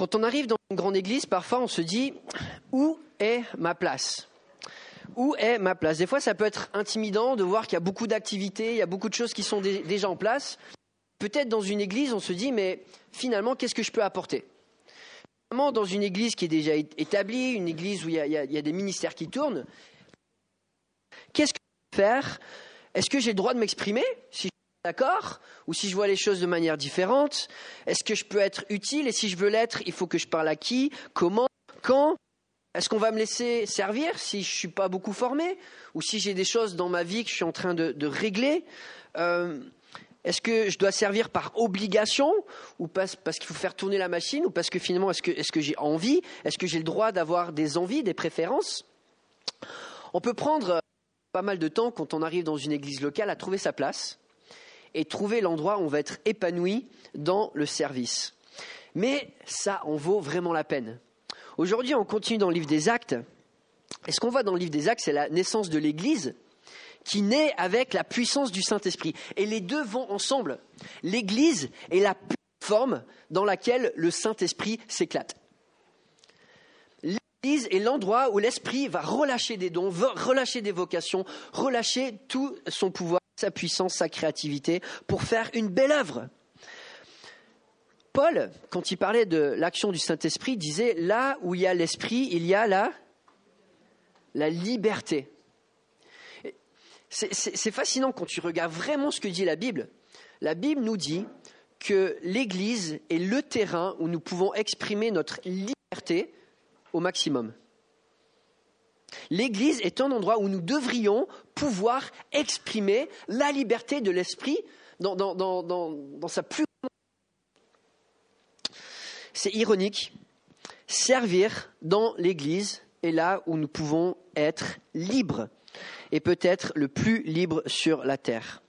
Quand on arrive dans une grande église, parfois on se dit où est ma place? Où est ma place? Des fois, ça peut être intimidant de voir qu'il y a beaucoup d'activités, il y a beaucoup de choses qui sont déjà en place. Peut-être dans une église, on se dit mais finalement, qu'est-ce que je peux apporter? Dans une église qui est déjà établie, une église où il y a, des ministères qui tournent, qu'est-ce que je peux faire? Est-ce que j'ai le droit de m'exprimer? D'accord? Ou si je vois les choses de manière différente Est-ce que je peux être utile? Et si je veux l'être, il faut que je parle à qui? Comment? Quand? Est-ce qu'on va me laisser servir si je ne suis pas beaucoup formé? Ou si j'ai des choses dans ma vie que je suis en train de, régler? Euh, est-ce que je dois servir par obligation? Ou parce, qu'il faut faire tourner la machine? Ou parce que finalement est-ce que, que j'ai envie? Est-ce que j'ai le droit d'avoir des envies, des préférences? On peut prendre euh, pas mal de temps quand on arrive dans une église locale à trouver sa place et trouver l'endroit où on va être épanoui dans le service. Mais ça en vaut vraiment la peine. Aujourd'hui, on continue dans le livre des actes. Et ce qu'on voit dans le livre des actes, c'est la naissance de l'église qui naît avec la puissance du Saint-Esprit. Et les deux vont ensemble. L'Église est la forme dans laquelle le Saint-Esprit s'éclate. L'Église est l'endroit où l'Esprit va relâcher des dons, relâcher des vocations, relâcher tout son pouvoir, sa puissance, sa créativité pour faire une belle œuvre. Paul, quand il parlait de l'action du Saint-Esprit, disait là où il y a l'Esprit, il y a la, la liberté. C'est fascinant quand tu regardes vraiment ce que dit la Bible. La Bible nous dit que l'Église est le terrain où nous pouvons exprimer notre liberté au maximum. L'Église est un endroit où nous devrions pouvoir exprimer la liberté de l'esprit dans, sa plus C'est ironique. Servir dans l'Église est là où nous pouvons être libres et peut-être le plus libre sur la terre.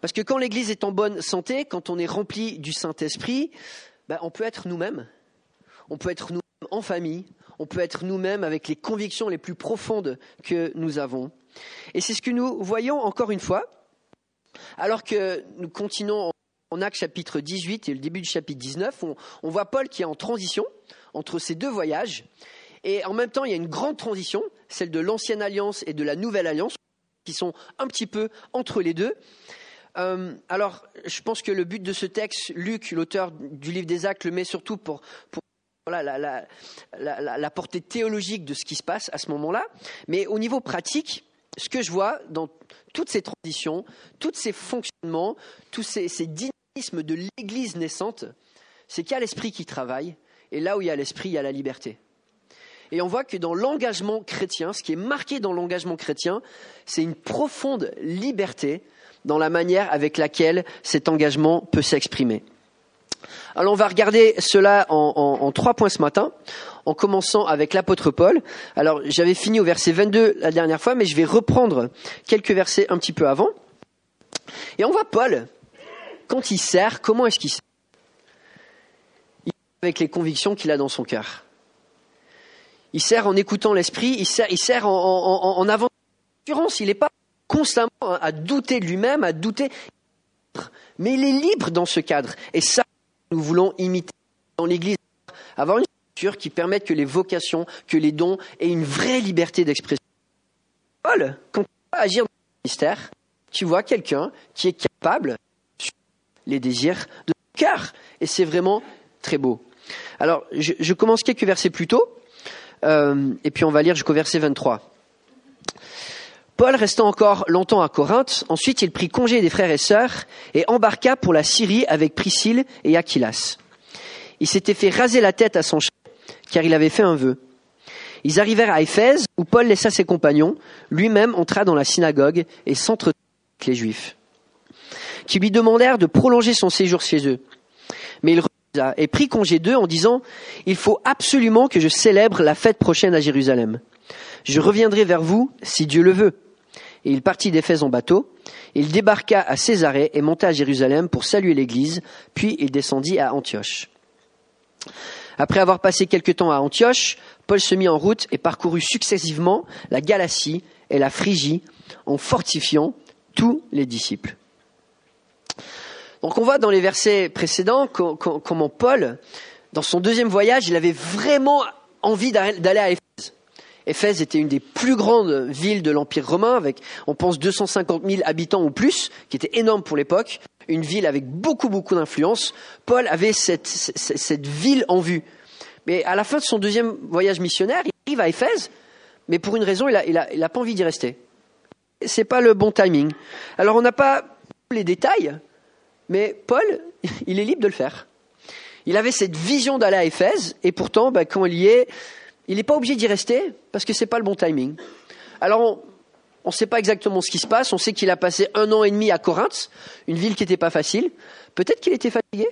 Parce que quand l'Église est en bonne santé, quand on est rempli du Saint-Esprit, ben, on peut être nous-mêmes. On peut être nous-mêmes en famille. On peut être nous-mêmes avec les convictions les plus profondes que nous avons. Et c'est ce que nous voyons encore une fois, alors que nous continuons en Actes chapitre 18 et le début du chapitre 19, on, on voit Paul qui est en transition entre ces deux voyages. Et en même temps, il y a une grande transition, celle de l'ancienne alliance et de la nouvelle alliance, qui sont un petit peu entre les deux. Euh, alors, je pense que le but de ce texte, Luc, l'auteur du livre des Actes, le met surtout pour, la, portée théologique de ce qui se passe à ce moment-là. Mais au niveau pratique, ce que je vois dans toutes ces transitions, tous ces fonctionnements, tous ces, ces dynamismes de l'Église naissante, c'est qu'il y a l'esprit qui travaille, et là où il y a l'esprit, il y a la liberté. Et on voit que dans l'engagement chrétien, ce qui est marqué dans l'engagement chrétien, c'est une profonde liberté dans la manière avec laquelle cet engagement peut s'exprimer. Alors on va regarder cela en, trois points ce matin, en commençant avec l'apôtre Paul. Alors j'avais fini au verset 22 la dernière fois, mais je vais reprendre quelques versets un petit peu avant. Et on voit Paul, quand il sert, comment est-ce qu'il sert? Il avec les convictions qu'il a dans son cœur. Il sert en écoutant l'esprit, il sert, il sert en, en, en avant. Il n'est pas constamment à douter de lui-même, à douter. Mais il est libre dans ce cadre. Et ça, nous voulons imiter dans l'Église. Avoir une structure qui permette que les vocations, que les dons aient une vraie liberté d'expression. Paul, quand tu vas agir dans le ministère, tu vois quelqu'un qui est capable de les désirs de son cœur. Et c'est vraiment très beau. Alors, je, je commence quelques versets plus tôt. Euh, et puis on va lire jusqu'au verset 23. Paul restant encore longtemps à Corinthe, ensuite il prit congé des frères et sœurs et embarqua pour la Syrie avec Priscille et Aquilas. Il s'était fait raser la tête à son chef, car il avait fait un vœu. Ils arrivèrent à Éphèse, où Paul laissa ses compagnons, lui-même entra dans la synagogue et s'entretint avec les Juifs, qui lui demandèrent de prolonger son séjour chez eux. Mais il et prit congé d'eux en disant, il faut absolument que je célèbre la fête prochaine à Jérusalem. Je reviendrai vers vous si Dieu le veut. Et il partit d'Éphèse en bateau. Il débarqua à Césarée et monta à Jérusalem pour saluer l'église, puis il descendit à Antioche. Après avoir passé quelque temps à Antioche, Paul se mit en route et parcourut successivement la Galatie et la Phrygie en fortifiant tous les disciples. Donc on voit dans les versets précédents comment Paul, dans son deuxième voyage, il avait vraiment envie d'aller à Éphèse. Éphèse était une des plus grandes villes de l'Empire romain, avec, on pense, 250 000 habitants ou plus, qui était énorme pour l'époque, une ville avec beaucoup, beaucoup d'influence. Paul avait cette, ville en vue. Mais à la fin de son deuxième voyage missionnaire, il arrive à Éphèse, mais pour une raison, il n'a il a pas envie d'y rester. C'est pas le bon timing. Alors on n'a pas les détails, mais Paul, il est libre de le faire. Il avait cette vision d'aller à Éphèse, et pourtant, bah, quand il y est, il n'est pas obligé d'y rester parce que ce n'est pas le bon timing. Alors, on ne sait pas exactement ce qui se passe. On sait qu'il a passé un an et demi à Corinthe, une ville qui n'était pas facile. Peut-être qu'il était fatigué.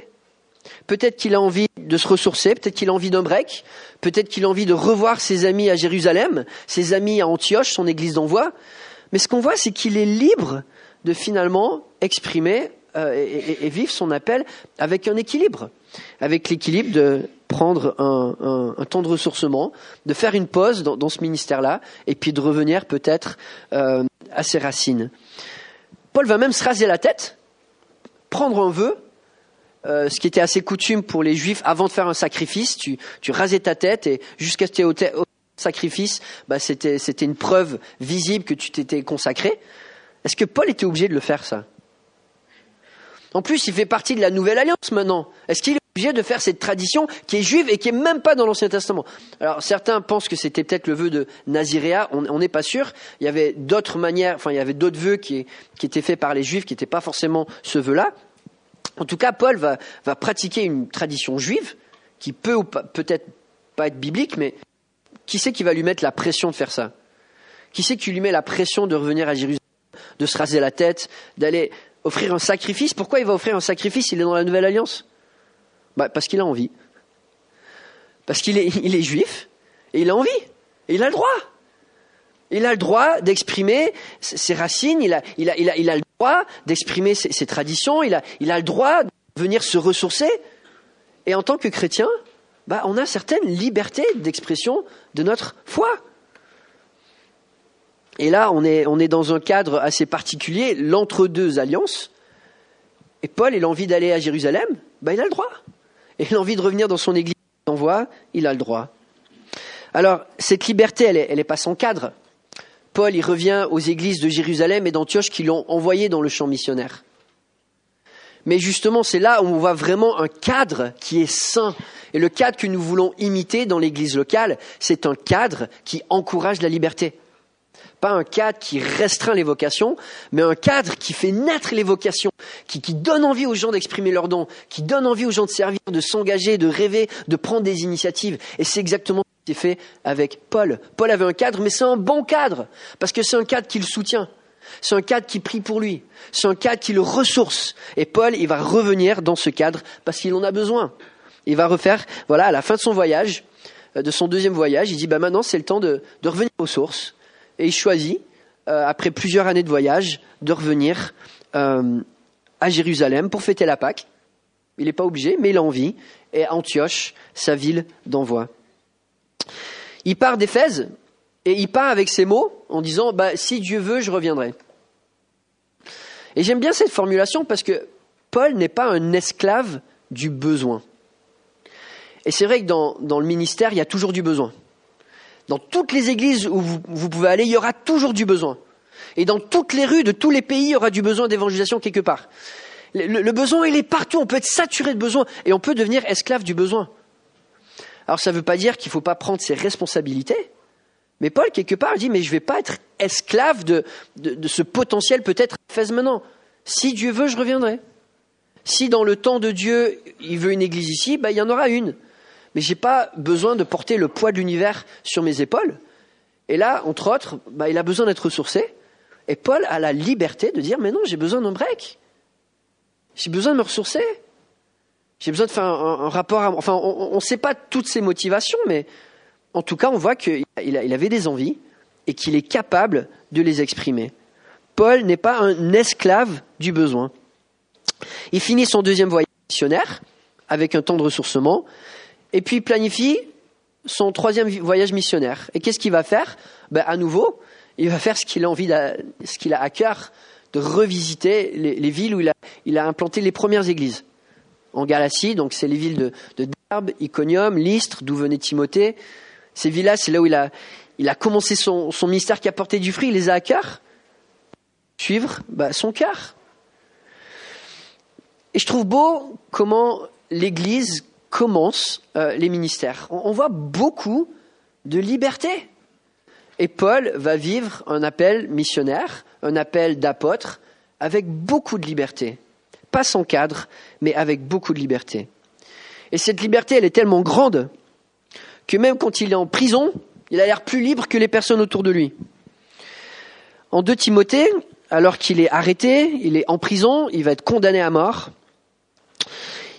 Peut-être qu'il a envie de se ressourcer. Peut-être qu'il a envie d'un break. Peut-être qu'il a envie de revoir ses amis à Jérusalem, ses amis à Antioche, son église d'envoi. Mais ce qu'on voit, c'est qu'il est libre de finalement exprimer euh, et, vivre son appel avec un équilibre, avec l'équilibre de prendre un, temps de ressourcement, de faire une pause dans, ce ministère-là, et puis de revenir peut-être euh, à ses racines. Paul va même se raser la tête, prendre un vœu, euh, ce qui était assez coutume pour les juifs avant de faire un sacrifice, tu, rasais ta tête et jusqu'à ce que tu au sacrifice, bah, c'était une preuve visible que tu t'étais consacré. Est-ce que Paul était obligé de le faire ça? En plus, il fait partie de la nouvelle alliance maintenant. Est-ce qu'il obligé de faire cette tradition qui est juive et qui est même pas dans l'Ancien Testament Alors certains pensent que c'était peut-être le vœu de Naziréa, on n'est pas sûr. Il y avait d'autres manières, enfin il y avait d'autres vœux qui, étaient faits par les Juifs qui n'étaient pas forcément ce vœu-là. En tout cas, Paul va, va pratiquer une tradition juive qui peut ou peut-être pas être biblique, mais qui c'est qui va lui mettre la pression de faire ça? Qui c'est qui lui met la pression de revenir à Jérusalem de se raser la tête, d'aller offrir un sacrifice? Pourquoi il va offrir un sacrifice? Il est dans la nouvelle alliance bah, Parce qu'il a envie. Parce qu'il est, juif et il a envie. Et il a le droit. Il a le droit d'exprimer ses racines, il a, le droit d'exprimer ses, traditions, il a, le droit de venir se ressourcer. Et en tant que chrétien, bah, on a certaines libertés d'expression de notre foi. Et là, on est, dans un cadre assez particulier, l'entre-deux alliances. Et Paul, il a envie d'aller à Jérusalem, ben, il a le droit. Et il a envie de revenir dans son église d'envoi, il a le droit. Alors, cette liberté, elle n'est pas sans cadre. Paul, il revient aux églises de Jérusalem et d'Antioche qui l'ont envoyé dans le champ missionnaire. Mais justement, c'est là où on voit vraiment un cadre qui est sain. Et le cadre que nous voulons imiter dans l'église locale, c'est un cadre qui encourage la liberté pas un cadre qui restreint les vocations, mais un cadre qui fait naître les vocations, qui, donne envie aux gens d'exprimer leurs dons, qui donne envie aux gens de servir, de s'engager, de rêver, de prendre des initiatives. Et c'est exactement ce qui est fait avec Paul. Paul avait un cadre, mais c'est un bon cadre, parce que c'est un cadre qui le soutient. C'est un cadre qui prie pour lui. C'est un cadre qui le ressource. Et Paul, il va revenir dans ce cadre parce qu'il en a besoin. Il va refaire, voilà, à la fin de son voyage, euh, de son deuxième voyage, il dit, bah maintenant c'est le temps de revenir aux sources et il choisit, euh, après plusieurs années de voyage, de revenir euh, à Jérusalem pour fêter la Pâque. Il n'est pas obligé, mais il a envie, et Antioche, sa ville d'envoi. Il part d'Éphèse, et il part avec ces mots en disant bah, Si Dieu veut, je reviendrai. Et j'aime bien cette formulation parce que Paul n'est pas un esclave du besoin. Et c'est vrai que dans, dans le ministère, il y a toujours du besoin. Dans toutes les églises où vous, pouvez aller, il y aura toujours du besoin. Et dans toutes les rues de tous les pays, il y aura du besoin d'évangélisation quelque part. Le, besoin, il est partout. On peut être saturé de besoin et on peut devenir esclave du besoin. Alors ça ne veut pas dire qu'il ne faut pas prendre ses responsabilités. Mais Paul, quelque part, dit, mais je ne vais pas être esclave de, ce potentiel peut-être fait maintenant. Si Dieu veut, je reviendrai. Si dans le temps de Dieu, il veut une église ici, ben, il y en aura une mais je n'ai pas besoin de porter le poids de l'univers sur mes épaules. Et là, entre autres, bah, il a besoin d'être ressourcé. Et Paul a la liberté de dire, mais non, j'ai besoin d'un break. J'ai besoin de me ressourcer. J'ai besoin de faire un, rapport à... Enfin, on ne sait pas toutes ses motivations, mais en tout cas, on voit qu'il avait des envies et qu'il est capable de les exprimer. Paul n'est pas un esclave du besoin. Il finit son deuxième voyage missionnaire avec un temps de ressourcement et puis il planifie son troisième voyage missionnaire. Et qu'est-ce qu'il va faire? Ben, À nouveau, il va faire ce qu'il a envie, ce qu'il a à cœur, de revisiter les, villes où il a, implanté les premières églises. En Galatie, donc c'est les villes de, de Iconium, Lystre, d'où venait Timothée. Ces villes-là, c'est là où il a, commencé son, son, ministère qui a porté du fruit, il les a à cœur. Suivre bah, son cœur. Et je trouve beau comment l'Église commence euh, les ministères. On, on voit beaucoup de liberté. Et Paul va vivre un appel missionnaire, un appel d'apôtre, avec beaucoup de liberté. Pas sans cadre, mais avec beaucoup de liberté. Et cette liberté, elle est tellement grande que même quand il est en prison, il a l'air plus libre que les personnes autour de lui. En 2 Timothée, alors qu'il est arrêté, il est en prison, il va être condamné à mort,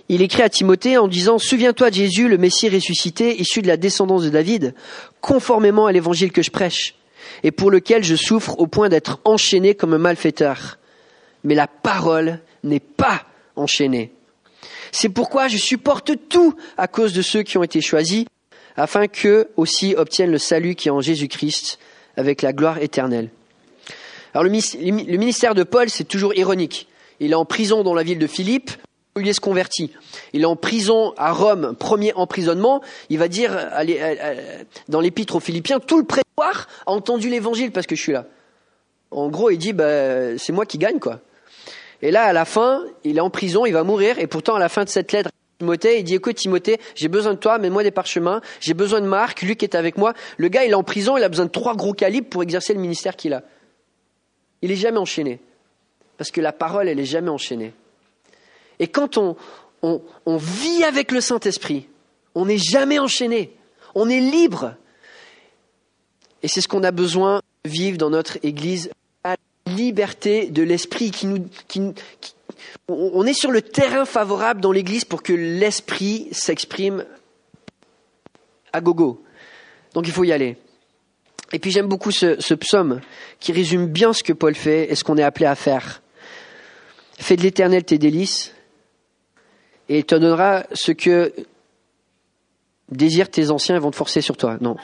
il écrit à Timothée en disant Souviens-toi de Jésus, le Messie ressuscité, issu de la descendance de David, conformément à l'évangile que je prêche, et pour lequel je souffre au point d'être enchaîné comme un malfaiteur. Mais la parole n'est pas enchaînée. C'est pourquoi je supporte tout à cause de ceux qui ont été choisis, afin qu'eux aussi obtiennent le salut qui est en Jésus-Christ avec la gloire éternelle. Alors le ministère de Paul, c'est toujours ironique. Il est en prison dans la ville de Philippe, il se. Il est en prison à Rome, premier emprisonnement. Il va dire dans l'épître aux Philippiens, tout le prétoire a entendu l'évangile parce que je suis là. En gros, il dit, bah, c'est moi qui gagne, quoi. Et là, à la fin, il est en prison, il va mourir, et pourtant, à la fin de cette lettre, Timothée, il dit, écoute, Timothée, j'ai besoin de toi, mets-moi des parchemins, j'ai besoin de Marc, Luc est avec moi. Le gars, il est en prison, il a besoin de trois gros calibres pour exercer le ministère qu'il a. Il est jamais enchaîné. Parce que la parole, elle est jamais enchaînée. Et quand on, vit avec le Saint-Esprit, on n'est jamais enchaîné, on est libre. Et c'est ce qu'on a besoin de vivre dans notre Église, la liberté de l'Esprit qui nous... On est sur le terrain favorable dans l'Église pour que l'Esprit s'exprime à gogo. Donc il faut y aller. Et puis j'aime beaucoup ce, psaume qui résume bien ce que Paul fait et ce qu'on est appelé à faire. Fais de l'éternel tes délices, et il te donnera ce que désirent tes anciens et vont te forcer sur toi. Non.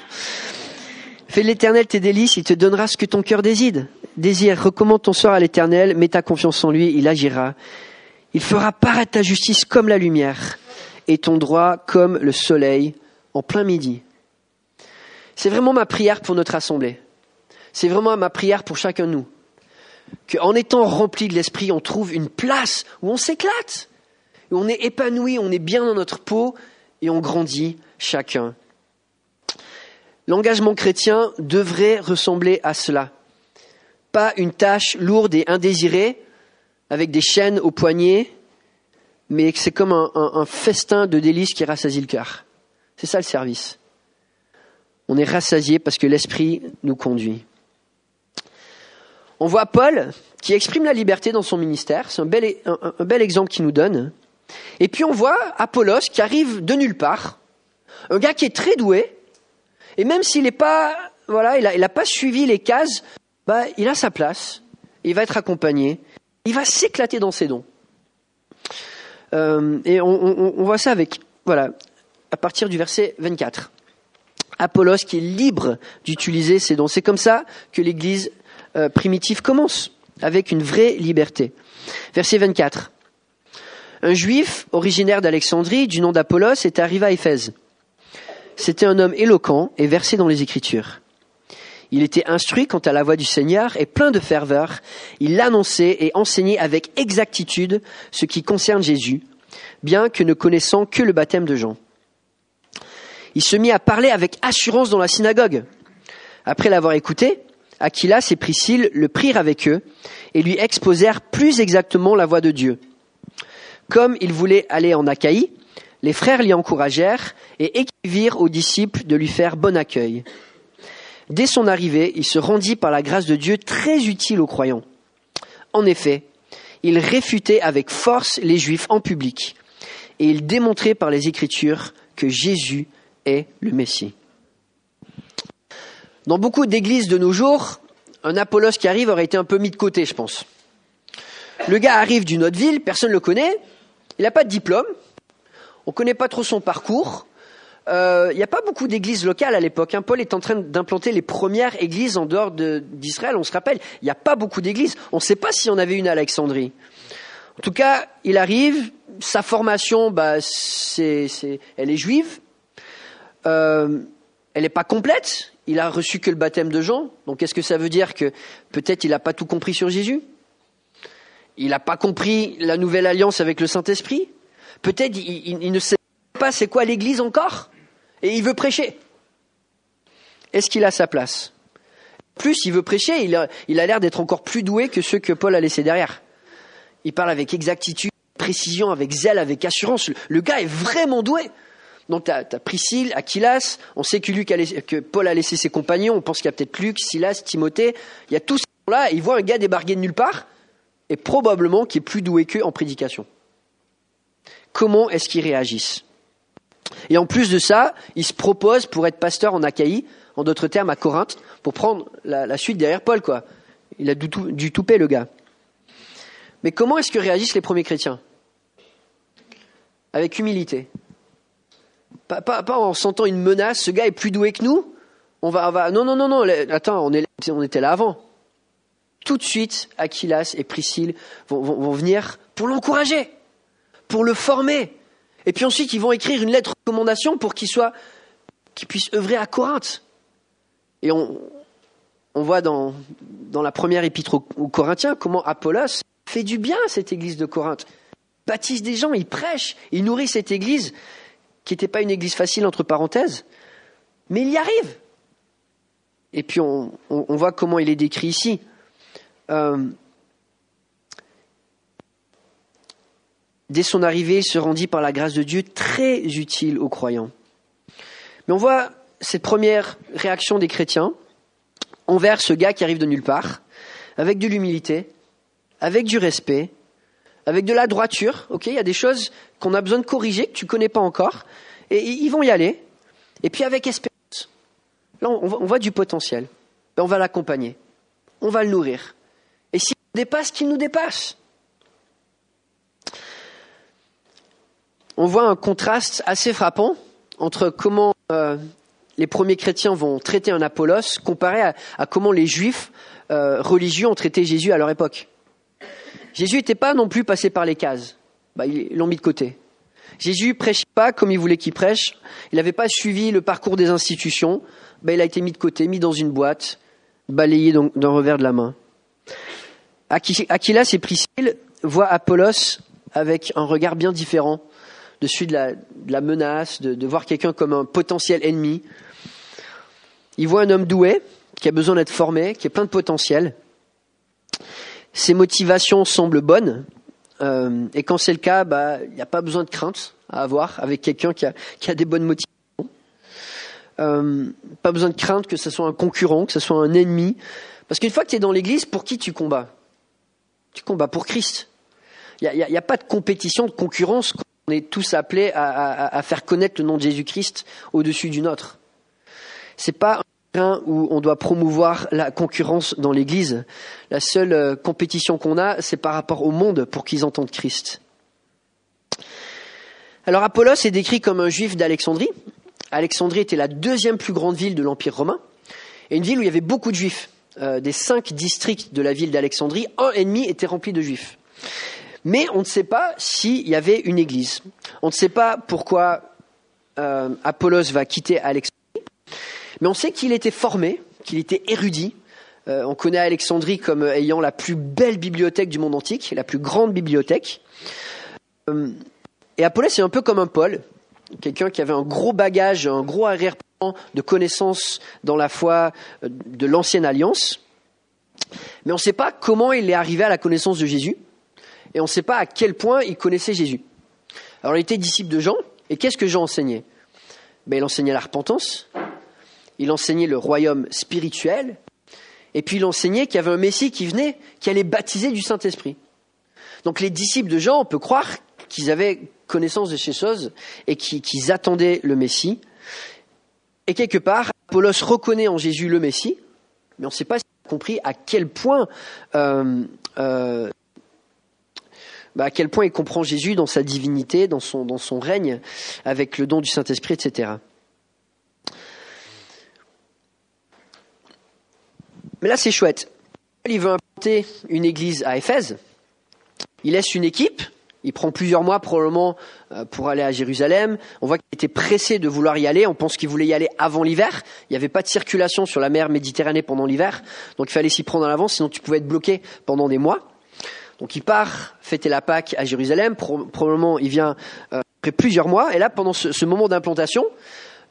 Fais l'éternel tes délices, il te donnera ce que ton cœur désire. Désire, recommande ton sort à l'éternel, mets ta confiance en lui, il agira. Il fera paraître ta justice comme la lumière et ton droit comme le soleil en plein midi. C'est vraiment ma prière pour notre assemblée. C'est vraiment ma prière pour chacun de nous. Qu'en étant rempli de l'esprit, on trouve une place où on s'éclate on est épanoui, on est bien dans notre peau et on grandit chacun. L'engagement chrétien devrait ressembler à cela. Pas une tâche lourde et indésirée, avec des chaînes aux poignets, mais c'est comme un, festin de délices qui rassasie le cœur. C'est ça le service. On est rassasié parce que l'Esprit nous conduit. On voit Paul qui exprime la liberté dans son ministère. C'est un bel, un bel exemple qu'il nous donne. Et puis on voit Apollos qui arrive de nulle part, un gars qui est très doué, et même s'il n'est pas, voilà, il n'a pas suivi les cases, bah, il a sa place, il va être accompagné, il va s'éclater dans ses dons. Euh, et on, voit ça avec, voilà, à partir du verset 24. Apollos qui est libre d'utiliser ses dons. C'est comme ça que l'Église euh, primitive commence, avec une vraie liberté. Verset 24. Un juif originaire d'Alexandrie, du nom d'Apollos, est arrivé à Éphèse. C'était un homme éloquent et versé dans les Écritures. Il était instruit quant à la voix du Seigneur et plein de ferveur. Il annonçait et enseignait avec exactitude ce qui concerne Jésus, bien que ne connaissant que le baptême de Jean. Il se mit à parler avec assurance dans la synagogue. Après l'avoir écouté, Aquilas et Priscille le prirent avec eux et lui exposèrent plus exactement la voix de Dieu. Comme il voulait aller en Achaïe, les frères l'y encouragèrent et écrivirent aux disciples de lui faire bon accueil. Dès son arrivée, il se rendit par la grâce de Dieu très utile aux croyants. En effet, il réfutait avec force les Juifs en public et il démontrait par les Écritures que Jésus est le Messie. Dans beaucoup d'églises de nos jours, un Apollos qui arrive aurait été un peu mis de côté, je pense. Le gars arrive d'une autre ville, personne ne le connaît, il n'a pas de diplôme, on ne connaît pas trop son parcours. Euh, il n'y a pas beaucoup d'églises locales à l'époque. Hein. Paul est en train d'implanter les premières églises en dehors d'Israël. On se rappelle, il n'y a pas beaucoup d'églises. On ne sait pas s'il y en avait une à Alexandrie. En tout cas, il arrive, sa formation, bah, c'est, elle est juive, euh, elle n'est pas complète, il a reçu que le baptême de Jean, donc est-ce que ça veut dire que peut-être il n'a pas tout compris sur Jésus? Il n'a pas compris la nouvelle alliance avec le Saint-Esprit? Peut-être il, ne sait pas c'est quoi l'Église encore, et il veut prêcher. Est-ce qu'il a sa place? Plus il veut prêcher, il a l'air d'être encore plus doué que ceux que Paul a laissés derrière. Il parle avec exactitude, précision, avec zèle, avec assurance. Le gars est vraiment doué. Donc tu as, Priscille, Aquilas, on sait que, Luc que Paul a laissé ses compagnons, on pense qu'il y a peut-être Luc, Silas, Timothée, il y a tous ces gens-là, ils voient un gars débarquer de nulle part, et probablement qui est plus doué qu'eux en prédication. Comment est-ce qu'ils réagissent? Et en plus de ça, ils se proposent pour être pasteur en Achaïe, en d'autres termes à Corinthe, pour prendre la, suite derrière Paul, quoi. Il a du, du toupet, le gars. Mais comment est-ce que réagissent les premiers chrétiens? Avec humilité. Pas, en sentant une menace, ce gars est plus doué que nous. On va, va non, non, non, non, attends, on, on était là avant. Tout de suite, Aquilas et Priscille vont, venir pour l'encourager, pour le former. Et puis ensuite, ils vont écrire une lettre de recommandation pour qu'il soit, puisse œuvrer à Corinthe. Et on, voit dans, dans la première épître aux Corinthiens comment Apollos fait du bien à cette église de Corinthe. Il baptise des gens, il prêche, il nourrit cette église, qui n'était pas une église facile entre parenthèses, mais il y arrive. Et puis on, voit comment il est décrit ici. Euh, dès son arrivée, il se rendit par la grâce de Dieu très utile aux croyants. Mais on voit cette première réaction des chrétiens envers ce gars qui arrive de nulle part, avec de l'humilité, avec du respect, avec de la droiture. Ok, il y a des choses qu'on a besoin de corriger que tu connais pas encore, et ils vont y aller. Et puis avec espérance. Là, on voit, du potentiel. Ben, on va l'accompagner, on va le nourrir. Dépasse, qu'il nous dépasse. On voit un contraste assez frappant entre comment euh, les premiers chrétiens vont traiter un Apollos comparé à, comment les juifs euh, religieux ont traité Jésus à leur époque. Jésus n'était pas non plus passé par les cases. Bah, ils l'ont mis de côté. Jésus prêchait pas comme il voulait qu'il prêche. Il n'avait pas suivi le parcours des institutions. Bah, il a été mis de côté, mis dans une boîte, balayé d'un revers de la main. Aquilas et Priscille voient Apollos avec un regard bien différent de celui de la, menace, de, voir quelqu'un comme un potentiel ennemi. Ils voient un homme doué, qui a besoin d'être formé, qui a plein de potentiel. Ses motivations semblent bonnes. Euh, et quand c'est le cas, bah, il n'y a pas besoin de crainte à avoir avec quelqu'un qui a, qui a, des bonnes motivations. Euh, pas besoin de crainte que ce soit un concurrent, que ce soit un ennemi. Parce qu'une fois que tu es dans l'église, pour qui tu combats? Tu combats pour Christ. Il n'y a, pas de compétition, de concurrence. On est tous appelés à, faire connaître le nom de Jésus-Christ au-dessus du nôtre. C'est pas où on doit promouvoir la concurrence dans l'Église. La seule euh, compétition qu'on a, c'est par rapport au monde pour qu'ils entendent Christ. Alors Apollos est décrit comme un juif d'Alexandrie. Alexandrie était la deuxième plus grande ville de l'Empire romain, et une ville où il y avait beaucoup de juifs. Euh, des cinq districts de la ville d'Alexandrie, un et demi était rempli de juifs. Mais on ne sait pas s'il y avait une église. On ne sait pas pourquoi euh, Apollos va quitter Alexandrie. Mais on sait qu'il était formé, qu'il était érudit. Euh, on connaît Alexandrie comme ayant la plus belle bibliothèque du monde antique, la plus grande bibliothèque. Et Apollos est un peu comme un Paul, quelqu'un qui avait un gros bagage, un gros arrière-plan de connaissances dans la foi euh, de l'ancienne alliance. Mais on ne sait pas comment il est arrivé à la connaissance de Jésus, et on ne sait pas à quel point il connaissait Jésus. Alors il était disciple de Jean, et qu'est-ce que Jean enseignait? Ben, Il enseignait la repentance, il enseignait le royaume spirituel, et puis il enseignait qu'il y avait un Messie qui venait, qui allait baptiser du Saint-Esprit. Donc les disciples de Jean, on peut croire qu'ils avaient connaissance de ces choses et qu'ils attendaient le Messie. Et quelque part, Apollos reconnaît en Jésus le Messie, mais on ne sait pas a compris à quel point euh, euh, bah, à quel point il comprend Jésus dans sa divinité, dans son, dans son règne, avec le don du Saint-Esprit, etc. Mais là, c'est chouette. Il veut implanter une église à Éphèse. Il laisse une équipe, il prend plusieurs mois probablement euh, pour aller à Jérusalem. On voit qu'il était pressé de vouloir y aller. On pense qu'il voulait y aller avant l'hiver. Il n'y avait pas de circulation sur la mer Méditerranée pendant l'hiver. Donc il fallait s'y prendre à l'avance, sinon tu pouvais être bloqué pendant des mois. Donc il part fêter la Pâque à Jérusalem. Probablement il vient euh, après plusieurs mois. Et là, pendant ce, moment d'implantation,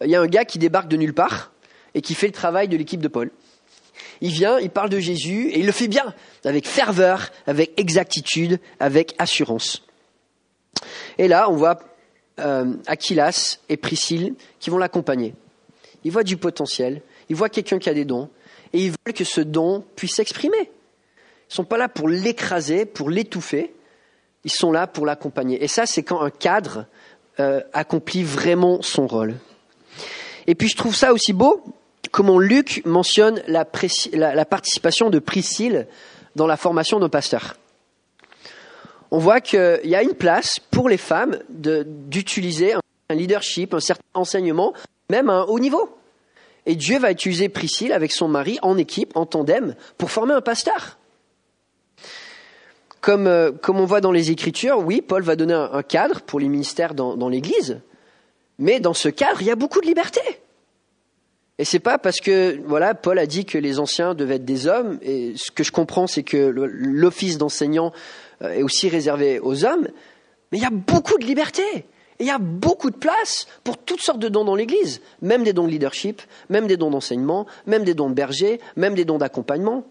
il y a un gars qui débarque de nulle part et qui fait le travail de l'équipe de Paul. Il vient, il parle de Jésus et il le fait bien, avec ferveur, avec exactitude, avec assurance. Et là, on voit euh, Aquilas et Priscille qui vont l'accompagner. Ils voient du potentiel, ils voient quelqu'un qui a des dons, et ils veulent que ce don puisse s'exprimer. Ils ne sont pas là pour l'écraser, pour l'étouffer, ils sont là pour l'accompagner. Et ça, c'est quand un cadre euh, accomplit vraiment son rôle. Et puis je trouve ça aussi beau, comment Luc mentionne la, la participation de Priscille dans la formation d'un pasteur on voit qu'il y a une place pour les femmes d'utiliser un leadership, un certain enseignement, même à un haut niveau. Et Dieu va utiliser Priscille avec son mari en équipe, en tandem, pour former un pasteur. Comme, euh, on voit dans les Écritures, oui, Paul va donner un, cadre pour les ministères dans, dans l'Église, mais dans ce cadre, il y a beaucoup de liberté. Et c'est pas parce que voilà, Paul a dit que les anciens devaient être des hommes. Et ce que je comprends, c'est que l'office d'enseignant est aussi réservé aux hommes, mais il y a beaucoup de liberté. Et il y a beaucoup de place pour toutes sortes de dons dans l'Église, même des dons de leadership, même des dons d'enseignement, même des dons de berger, même des dons d'accompagnement.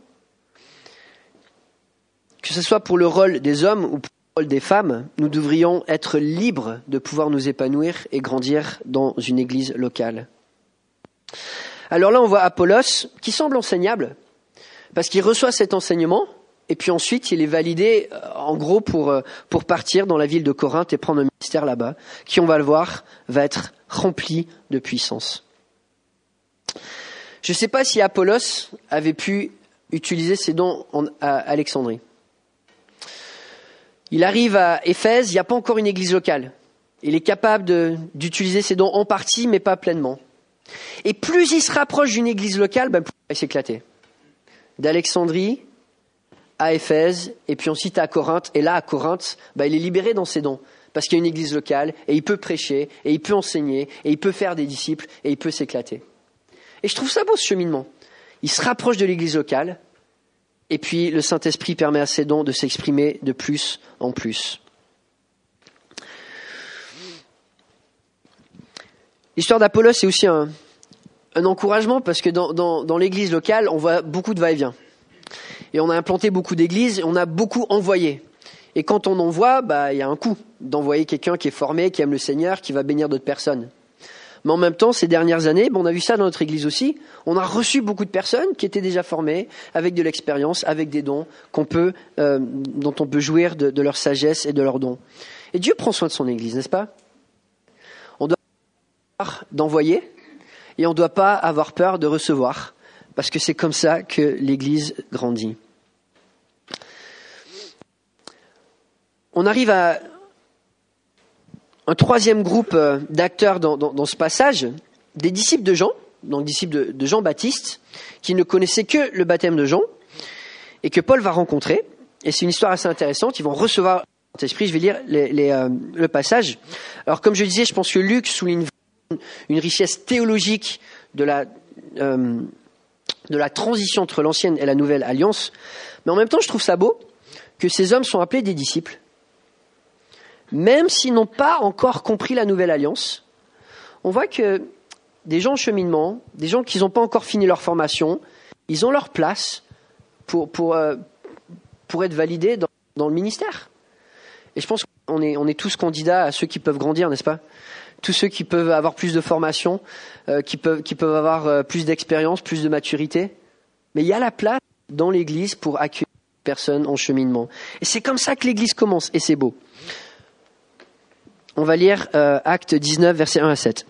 Que ce soit pour le rôle des hommes ou pour le rôle des femmes, nous devrions être libres de pouvoir nous épanouir et grandir dans une Église locale. Alors là, on voit Apollos qui semble enseignable, parce qu'il reçoit cet enseignement, et puis ensuite, il est validé, euh, en gros, pour, euh, pour partir dans la ville de Corinthe et prendre un ministère là-bas, qui, on va le voir, va être rempli de puissance. Je ne sais pas si Apollos avait pu utiliser ses dons à Alexandrie. Il arrive à Éphèse, il n'y a pas encore une église locale. Il est capable d'utiliser ses dons en partie, mais pas pleinement. Et plus il se rapproche d'une église locale, ben, plus il va s'éclater. D'Alexandrie à Éphèse, et puis ensuite à Corinthe. Et là, à Corinthe, bah, il est libéré dans ses dons, parce qu'il y a une église locale, et il peut prêcher, et il peut enseigner, et il peut faire des disciples, et il peut s'éclater. Et je trouve ça beau ce cheminement. Il se rapproche de l'église locale, et puis le Saint-Esprit permet à ses dons de s'exprimer de plus en plus. L'histoire d'Apollos est aussi un, encouragement parce que dans, dans l'église locale, on voit beaucoup de va-et-vient et on a implanté beaucoup d'églises, on a beaucoup envoyé. Et quand on envoie, bah, il y a un coût d'envoyer quelqu'un qui est formé, qui aime le Seigneur, qui va bénir d'autres personnes. Mais en même temps, ces dernières années, on a vu ça dans notre Église aussi, on a reçu beaucoup de personnes qui étaient déjà formées, avec de l'expérience, avec des dons, qu'on peut, euh, dont on peut jouir de, de, leur sagesse et de leurs dons. Et Dieu prend soin de son Église, n'est-ce pas? On doit avoir d'envoyer, et on ne doit pas avoir peur de recevoir parce que c'est comme ça que l'Église grandit. On arrive à un troisième groupe euh, d'acteurs dans, ce passage, des disciples de Jean, donc disciples de, Jean-Baptiste, qui ne connaissaient que le baptême de Jean, et que Paul va rencontrer. Et c'est une histoire assez intéressante. Ils vont recevoir esprit. Je vais lire euh, le passage. Alors, comme je disais, je pense que Luc souligne une richesse théologique de la, euh, de la transition entre l'ancienne et la nouvelle alliance. Mais en même temps, je trouve ça beau que ces hommes sont appelés des disciples. Même s'ils n'ont pas encore compris la nouvelle alliance, on voit que des gens en cheminement, des gens qui n'ont pas encore fini leur formation, ils ont leur place pour, pour, euh, pour être validés dans, dans, le ministère. Et je pense qu'on est, on est tous candidats à ceux qui peuvent grandir, n'est-ce pas? Tous ceux qui peuvent avoir plus de formation, euh, qui, peuvent, avoir euh, plus d'expérience, plus de maturité. Mais il y a la place dans l'Église pour accueillir les personnes en cheminement. Et c'est comme ça que l'Église commence, et c'est beau. On va lire euh, Acte 19, versets 1 à 7.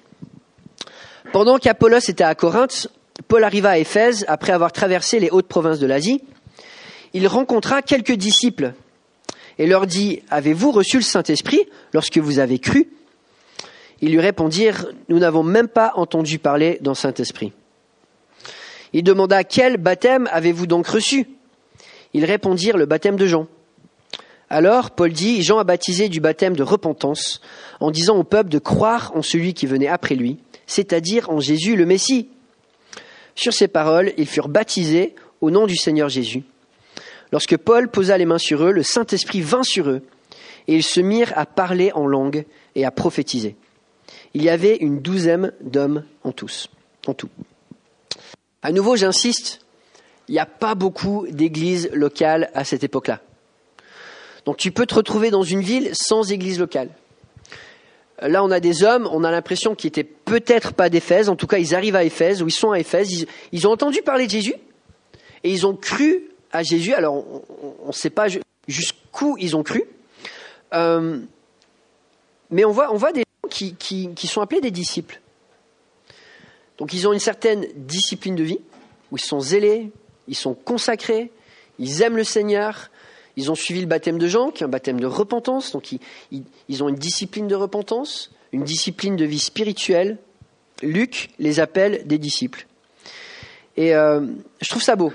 Pendant qu'Apollos était à Corinthe, Paul arriva à Éphèse après avoir traversé les hautes provinces de l'Asie. Il rencontra quelques disciples et leur dit Avez-vous reçu le Saint-Esprit lorsque vous avez cru? Ils lui répondirent, Nous n'avons même pas entendu parler d'un Saint-Esprit. Il demanda, Quel baptême avez-vous donc reçu? Ils répondirent, Le baptême de Jean. Alors, Paul dit, Jean a baptisé du baptême de repentance, en disant au peuple de croire en celui qui venait après lui, c'est-à-dire en Jésus le Messie. Sur ces paroles, ils furent baptisés au nom du Seigneur Jésus. Lorsque Paul posa les mains sur eux, le Saint-Esprit vint sur eux, et ils se mirent à parler en langue et à prophétiser. Il y avait une douzaine d'hommes en tous, en tout. À nouveau, j'insiste, il n'y a pas beaucoup d'églises locales à cette époque-là. Donc tu peux te retrouver dans une ville sans église locale. Là, on a des hommes, on a l'impression qu'ils étaient peut-être pas d'Éphèse, en tout cas, ils arrivent à Éphèse, ou ils sont à Éphèse, ils, ont entendu parler de Jésus, et ils ont cru à Jésus. Alors, on ne sait pas jusqu'où ils ont cru, euh, mais on voit, on voit des qui, sont appelés des disciples. Donc, ils ont une certaine discipline de vie, où ils sont zélés, ils sont consacrés, ils aiment le Seigneur, ils ont suivi le baptême de Jean, qui est un baptême de repentance, donc ils, ont une discipline de repentance, une discipline de vie spirituelle. Luc les appelle des disciples. Et euh, je trouve ça beau.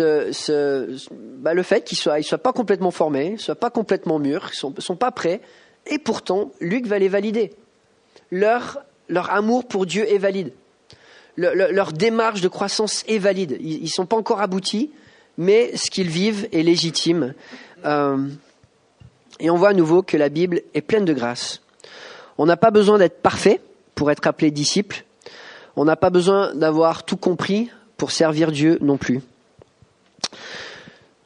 Bah, le fait qu'ils ne soient, pas complètement formés, ne soient pas complètement mûrs, ne sont, pas prêts, et pourtant, Luc va les valider. Leur, amour pour Dieu est valide. leur démarche de croissance est valide. Ils ne sont pas encore aboutis, mais ce qu'ils vivent est légitime. Euh, et on voit à nouveau que la Bible est pleine de grâce. On n'a pas besoin d'être parfait pour être appelé disciple. On n'a pas besoin d'avoir tout compris pour servir Dieu non plus.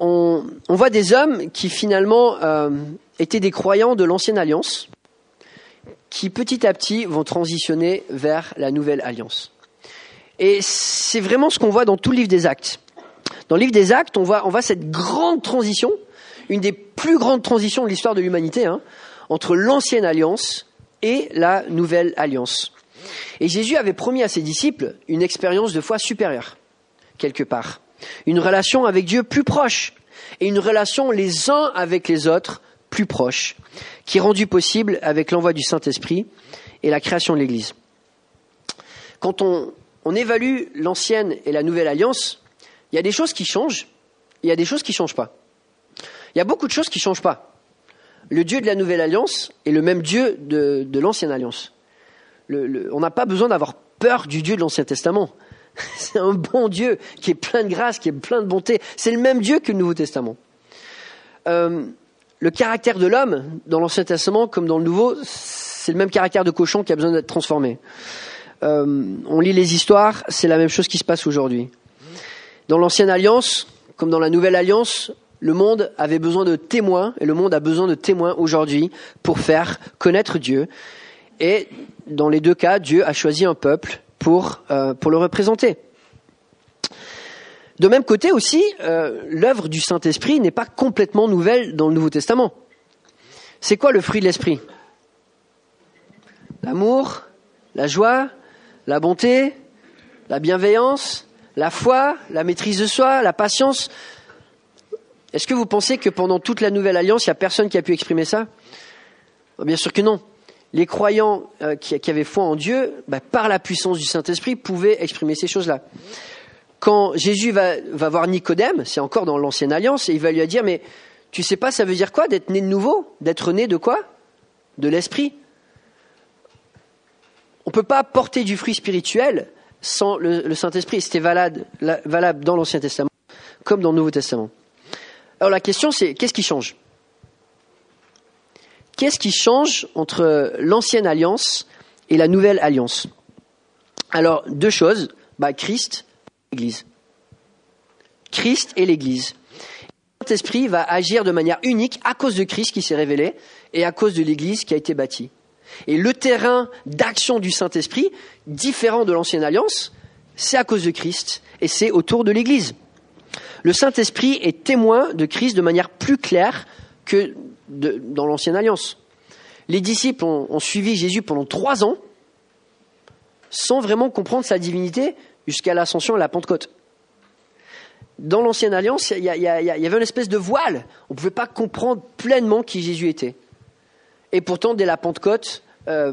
On, voit des hommes qui finalement euh, étaient des croyants de l'ancienne alliance, qui petit à petit vont transitionner vers la nouvelle alliance. Et c'est vraiment ce qu'on voit dans tout le livre des actes. Dans le livre des Actes, on voit, cette grande transition, une des plus grandes transitions de l'histoire de l'humanité, hein, entre l'ancienne alliance et la nouvelle alliance. Et Jésus avait promis à ses disciples une expérience de foi supérieure, quelque part. Une relation avec Dieu plus proche et une relation les uns avec les autres plus proche, qui est rendue possible avec l'envoi du Saint-Esprit et la création de l'Église. Quand on évalue l'ancienne et la nouvelle alliance, il y a des choses qui changent, il y a des choses qui ne changent pas. Il y a beaucoup de choses qui ne changent pas. Le Dieu de la Nouvelle Alliance est le même Dieu de, l'Ancienne Alliance. on n'a pas besoin d'avoir peur du Dieu de l'Ancien Testament. C'est un bon Dieu qui est plein de grâce, qui est plein de bonté. C'est le même Dieu que le Nouveau Testament. Euh, le caractère de l'homme, dans l'Ancien Testament comme dans le Nouveau, c'est le même caractère de cochon qui a besoin d'être transformé. Euh, on lit les histoires, c'est la même chose qui se passe aujourd'hui. Dans l'ancienne alliance, comme dans la nouvelle alliance, le monde avait besoin de témoins, et le monde a besoin de témoins aujourd'hui pour faire connaître Dieu. Et dans les deux cas, Dieu a choisi un peuple pour, euh, pour le représenter. De même côté aussi, euh, l'œuvre du Saint-Esprit n'est pas complètement nouvelle dans le Nouveau Testament. C'est quoi le fruit de l'Esprit? L'amour, la joie, la bonté, la bienveillance, la foi, la maîtrise de soi, la patience. Est-ce que vous pensez que pendant toute la nouvelle alliance, il n'y a personne qui a pu exprimer ça? Bien sûr que non. Les croyants euh, qui, avaient foi en Dieu, bah, par la puissance du Saint-Esprit, pouvaient exprimer ces choses-là. Quand Jésus va, voir Nicodème, c'est encore dans l'ancienne alliance, et il va lui dire, mais tu sais pas, ça veut dire quoi d'être né de nouveau? D'être né de quoi? De l'Esprit? On ne peut pas porter du fruit spirituel sans le, Saint-Esprit. C'était valable, valable dans l'Ancien Testament comme dans le Nouveau Testament. Alors la question c'est qu'est-ce qui change? Qu'est-ce qui change entre l'ancienne alliance et la nouvelle alliance? Alors deux choses, bah, Christ l'Église. Christ et l'Église. Le Saint-Esprit va agir de manière unique à cause de Christ qui s'est révélé et à cause de l'Église qui a été bâtie. Et le terrain d'action du Saint-Esprit, différent de l'ancienne alliance, c'est à cause de Christ et c'est autour de l'Église. Le Saint-Esprit est témoin de Christ de manière plus claire que dans l'ancienne alliance. Les disciples ont, suivi Jésus pendant trois ans sans vraiment comprendre sa divinité jusqu'à l'ascension à la Pentecôte. Dans l'ancienne alliance, il y, avait une espèce de voile. On ne pouvait pas comprendre pleinement qui Jésus était. Et pourtant, dès la Pentecôte, euh,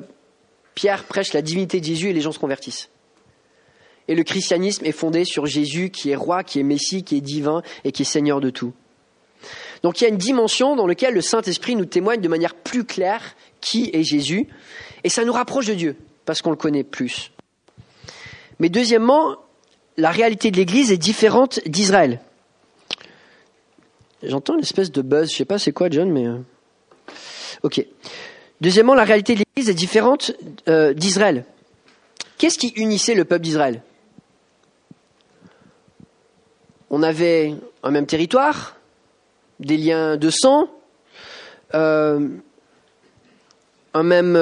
Pierre prêche la divinité de Jésus et les gens se convertissent. Et le christianisme est fondé sur Jésus qui est roi, qui est Messie, qui est divin et qui est Seigneur de tout. Donc il y a une dimension dans laquelle le Saint-Esprit nous témoigne de manière plus claire qui est Jésus, et ça nous rapproche de Dieu, parce qu'on le connaît plus. Mais deuxièmement, la réalité de l'Église est différente d'Israël. J'entends une espèce de buzz, je sais pas c'est quoi John, mais... Euh, ok. Deuxièmement, la réalité de l'Église est différente euh, d'Israël. Qu'est-ce qui unissait le peuple d'Israël? On avait un même territoire, des liens de sang, euh, même,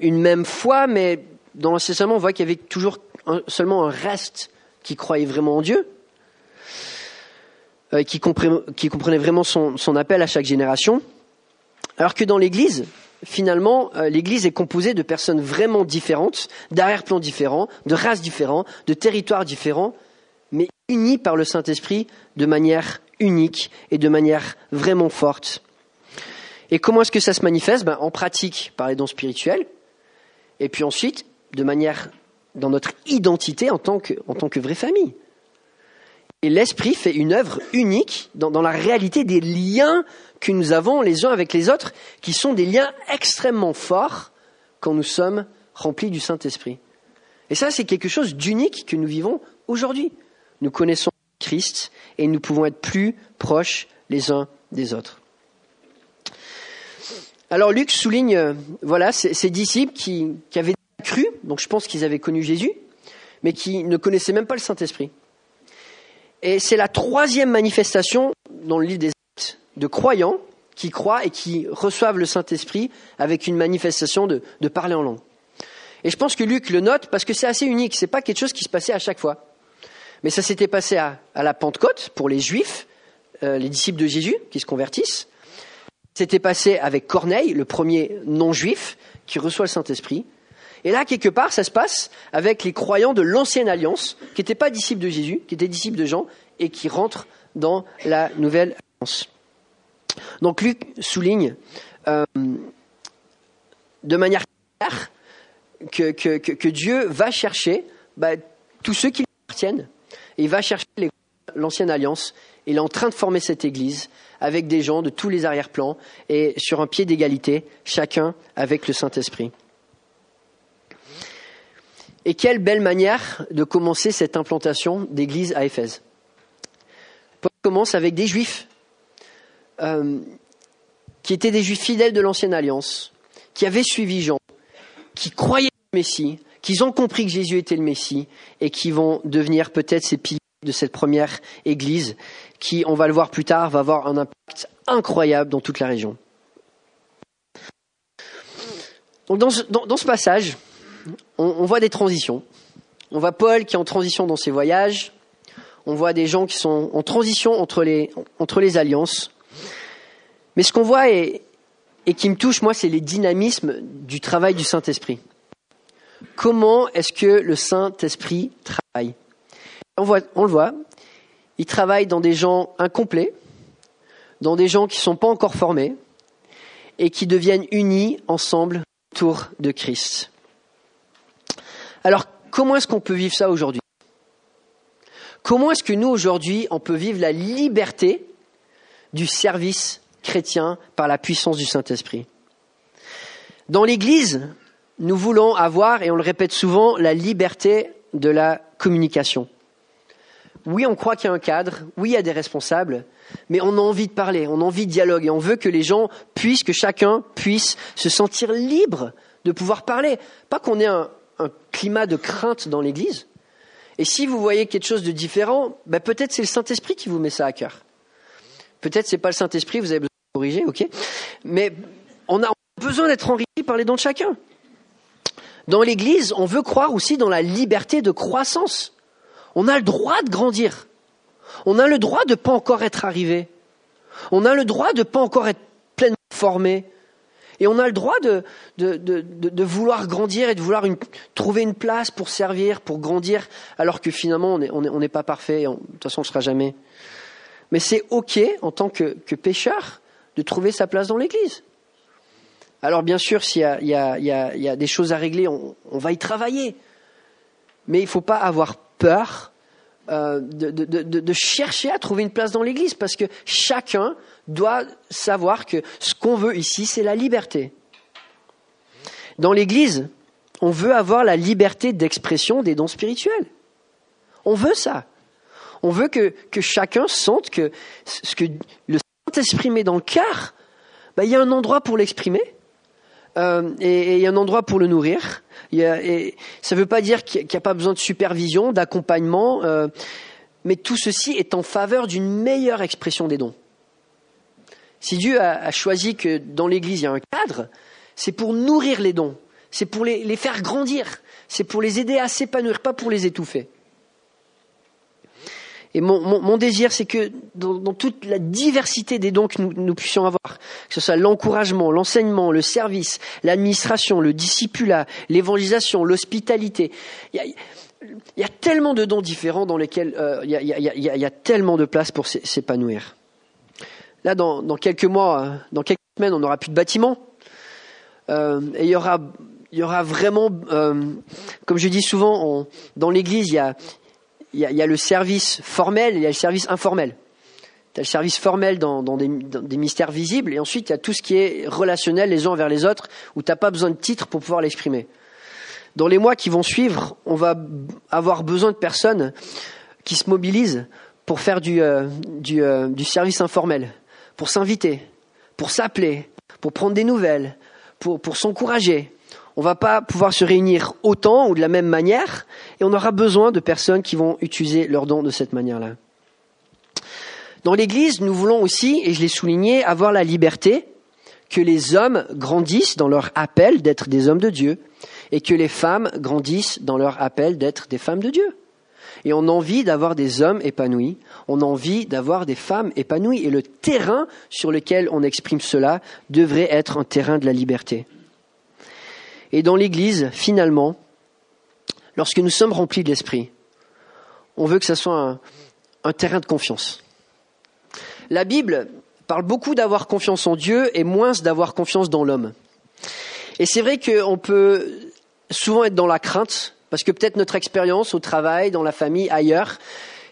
une même foi, mais dans l'Ancien Testament, on voit qu'il y avait toujours seulement un reste qui croyait vraiment en Dieu, euh, qui, comprenait, vraiment son, appel à chaque génération. Alors que dans l'Église, finalement, euh, l'Église est composée de personnes vraiment différentes, d'arrière-plans différents, de races différentes, de territoires différents, mais unies par le Saint-Esprit de manière unique et de manière vraiment forte. Et comment est-ce que ça se manifeste? Ben, En pratique, par les dons spirituels, et puis ensuite, de manière dans notre identité en tant que, en tant que vraie famille. Et l'Esprit fait une œuvre unique dans, dans, la réalité des liens que nous avons les uns avec les autres, qui sont des liens extrêmement forts quand nous sommes remplis du Saint-Esprit. Et ça, c'est quelque chose d'unique que nous vivons aujourd'hui. Nous connaissons Christ et nous pouvons être plus proches les uns des autres. Alors Luc souligne, voilà, ces, disciples qui, qui avaient cru, donc je pense qu'ils avaient connu Jésus, mais qui ne connaissaient même pas le Saint-Esprit. Et c'est la troisième manifestation dans le livre des actes de croyants qui croient et qui reçoivent le Saint-Esprit avec une manifestation de, parler en langue. Et je pense que Luc le note parce que c'est assez unique, c'est pas quelque chose qui se passait à chaque fois. Mais ça s'était passé à, la Pentecôte pour les Juifs, euh, les disciples de Jésus qui se convertissent. C'était passé avec Corneille, le premier non-juif qui reçoit le Saint-Esprit. Et là, quelque part, ça se passe avec les croyants de l'ancienne alliance, qui n'étaient pas disciples de Jésus, qui étaient disciples de Jean, et qui rentrent dans la nouvelle alliance. Donc Luc souligne euh, de manière claire que, Dieu va chercher bah, tous ceux qui lui appartiennent. Il va chercher l'ancienne alliance. Il est en train de former cette Église avec des gens de tous les arrière-plans et sur un pied d'égalité, chacun avec le Saint-Esprit. Et quelle belle manière de commencer cette implantation d'église à Éphèse. Paul commence avec des juifs euh, qui étaient des juifs fidèles de l'ancienne alliance, qui avaient suivi Jean, qui croyaient le Messie, qui ont compris que Jésus était le Messie et qui vont devenir peut-être ces piliers de cette première église qui, on va le voir plus tard, va avoir un impact incroyable dans toute la région. Donc dans ce passage, on, voit des transitions. On voit Paul qui est en transition dans ses voyages. On voit des gens qui sont en transition entre les, alliances. Mais ce qu'on voit et, et qui me touche, moi, c'est les dynamismes du travail du Saint-Esprit. Comment est-ce que le Saint-Esprit travaille? On, le voit, il travaille dans des gens incomplets, dans des gens qui ne sont pas encore formés, et qui deviennent unis ensemble autour de Christ. Alors, comment est-ce qu'on peut vivre ça aujourd'hui? Comment est-ce que nous, aujourd'hui, on peut vivre la liberté du service chrétien par la puissance du Saint-Esprit? Dans l'Église, nous voulons avoir, et on le répète souvent, la liberté de la communication. Oui, on croit qu'il y a un cadre, oui, il y a des responsables, mais on a envie de parler, on a envie de dialoguer, on veut que les gens puissent, que chacun puisse se sentir libre de pouvoir parler. Pas qu'on ait un, un climat de crainte dans l'Église. Et si vous voyez quelque chose de différent, ben peut-être c'est le Saint-Esprit qui vous met ça à cœur. Peut-être c'est pas le Saint-Esprit, vous avez besoin de corriger, ok Mais on a besoin d'être enrichi par les dons de chacun. Dans l'Église, on veut croire aussi dans la liberté de croissance. On a le droit de grandir. On a le droit de ne pas encore être arrivé. On a le droit de ne pas encore être pleinement formé. Et on a le droit de, vouloir grandir et de vouloir trouver une place pour servir, pour grandir, alors que finalement on n'est pas parfait, de toute façon on ne sera jamais. Mais c'est OK en tant que, que pécheur de trouver sa place dans l'Église. Alors bien sûr, s'il y, a, des choses à régler, on, va y travailler. Mais il ne faut pas avoir peur euh, de, chercher à trouver une place dans l'Église, parce que chacun doit savoir que ce qu'on veut ici, c'est la liberté. Dans l'Église, on veut avoir la liberté d'expression des dons spirituels. On veut ça. On veut que, chacun sente que ce que le Saint-Esprit met dans le cœur, bah, il y a un endroit pour l'exprimer euh, et il y a un endroit pour le nourrir. Ça ne veut pas dire qu'il n'y a, pas besoin de supervision, d'accompagnement, euh, mais tout ceci est en faveur d'une meilleure expression des dons. Si Dieu a, choisi que dans l'Église il y a un cadre, c'est pour nourrir les dons, c'est pour les faire grandir, c'est pour les aider à s'épanouir, pas pour les étouffer. Et mon, désir, c'est que dans, toute la diversité des dons que nous, puissions avoir, que ce soit l'encouragement, l'enseignement, le service, l'administration, le discipulat, l'évangélisation, l'hospitalité, il y, a, tellement de dons différents dans lesquels il, y a, tellement de place pour s'épanouir. Là, dans, quelques mois, dans quelques semaines, on n'aura plus de bâtiment. Euh, et il y aura y vraiment, euh, comme je dis souvent, dans l'Église, il il y, a, le service formel et il y a le service informel. Tu as le service formel dans, des, mystères visibles et ensuite il y a tout ce qui est relationnel les uns envers les autres où tu n'as pas besoin de titre pour pouvoir l'exprimer. Dans les mois qui vont suivre, on va avoir besoin de personnes qui se mobilisent pour faire du, euh, euh, service informel, pour s'inviter, pour s'appeler, pour prendre des nouvelles, pour s'encourager, on va pas pouvoir se réunir autant ou de la même manière, et on aura besoin de personnes qui vont utiliser leurs dons de cette manière-là. Dans l'Église, nous voulons aussi, et je l'ai souligné, avoir la liberté que les hommes grandissent dans leur appel d'être des hommes de Dieu, et que les femmes grandissent dans leur appel d'être des femmes de Dieu. Et on a envie d'avoir des hommes épanouis, on a envie d'avoir des femmes épanouies, et le terrain sur lequel on exprime cela devrait être un terrain de la liberté. Et dans l'Église, finalement, lorsque nous sommes remplis de l'Esprit, on veut que ce soit un, terrain de confiance. La Bible parle beaucoup d'avoir confiance en Dieu et moins d'avoir confiance dans l'homme. Et c'est vrai qu'on peut souvent être dans la crainte, parce que peut-être notre expérience au travail, dans la famille, ailleurs,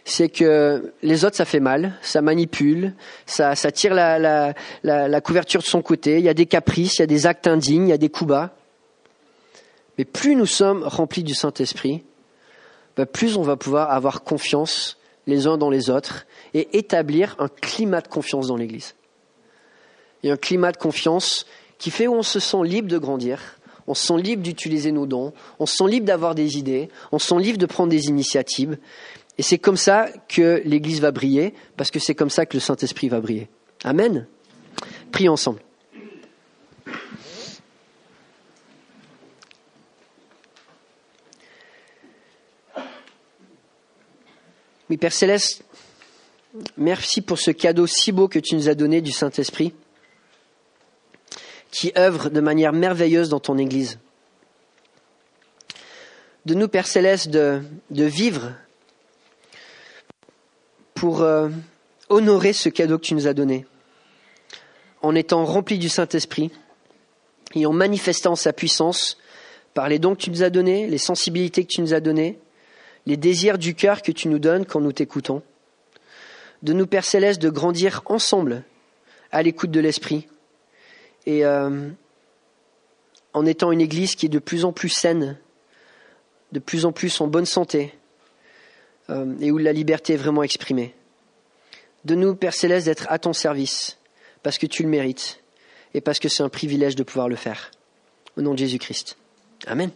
c'est que les autres, ça fait mal, ça manipule, ça, tire la, la, couverture de son côté, il y a des caprices, il y a des actes indignes, il y a des coups bas. Mais plus nous sommes remplis du Saint-Esprit, bah, plus on va pouvoir avoir confiance les uns dans les autres et établir un climat de confiance dans l'Église. A un climat de confiance qui fait où on se sent libre de grandir, on se sent libre d'utiliser nos dons, on se sent libre d'avoir des idées, on se sent libre de prendre des initiatives. Et c'est comme ça que l'Église va briller, parce que c'est comme ça que le Saint-Esprit va briller. Amen. Prions ensemble. Oui, Père Céleste, merci pour ce cadeau si beau que tu nous as donné du Saint-Esprit, qui œuvre de manière merveilleuse dans ton Église. De nous, Père Céleste, de, vivre pour euh, honorer ce cadeau que tu nous as donné, en étant remplis du Saint-Esprit et en manifestant sa puissance par les dons que tu nous as donnés, les sensibilités que tu nous as données, les désirs du cœur que tu nous donnes quand nous t'écoutons, de nous, Père Céleste, de grandir ensemble à l'écoute de l'Esprit et euh, en étant une Église qui est de plus en plus saine, de plus en plus en bonne santé euh, et où la liberté est vraiment exprimée. De nous, Père Céleste, d'être à ton service parce que tu le mérites et parce que c'est un privilège de pouvoir le faire. Au nom de Jésus-Christ. Amen.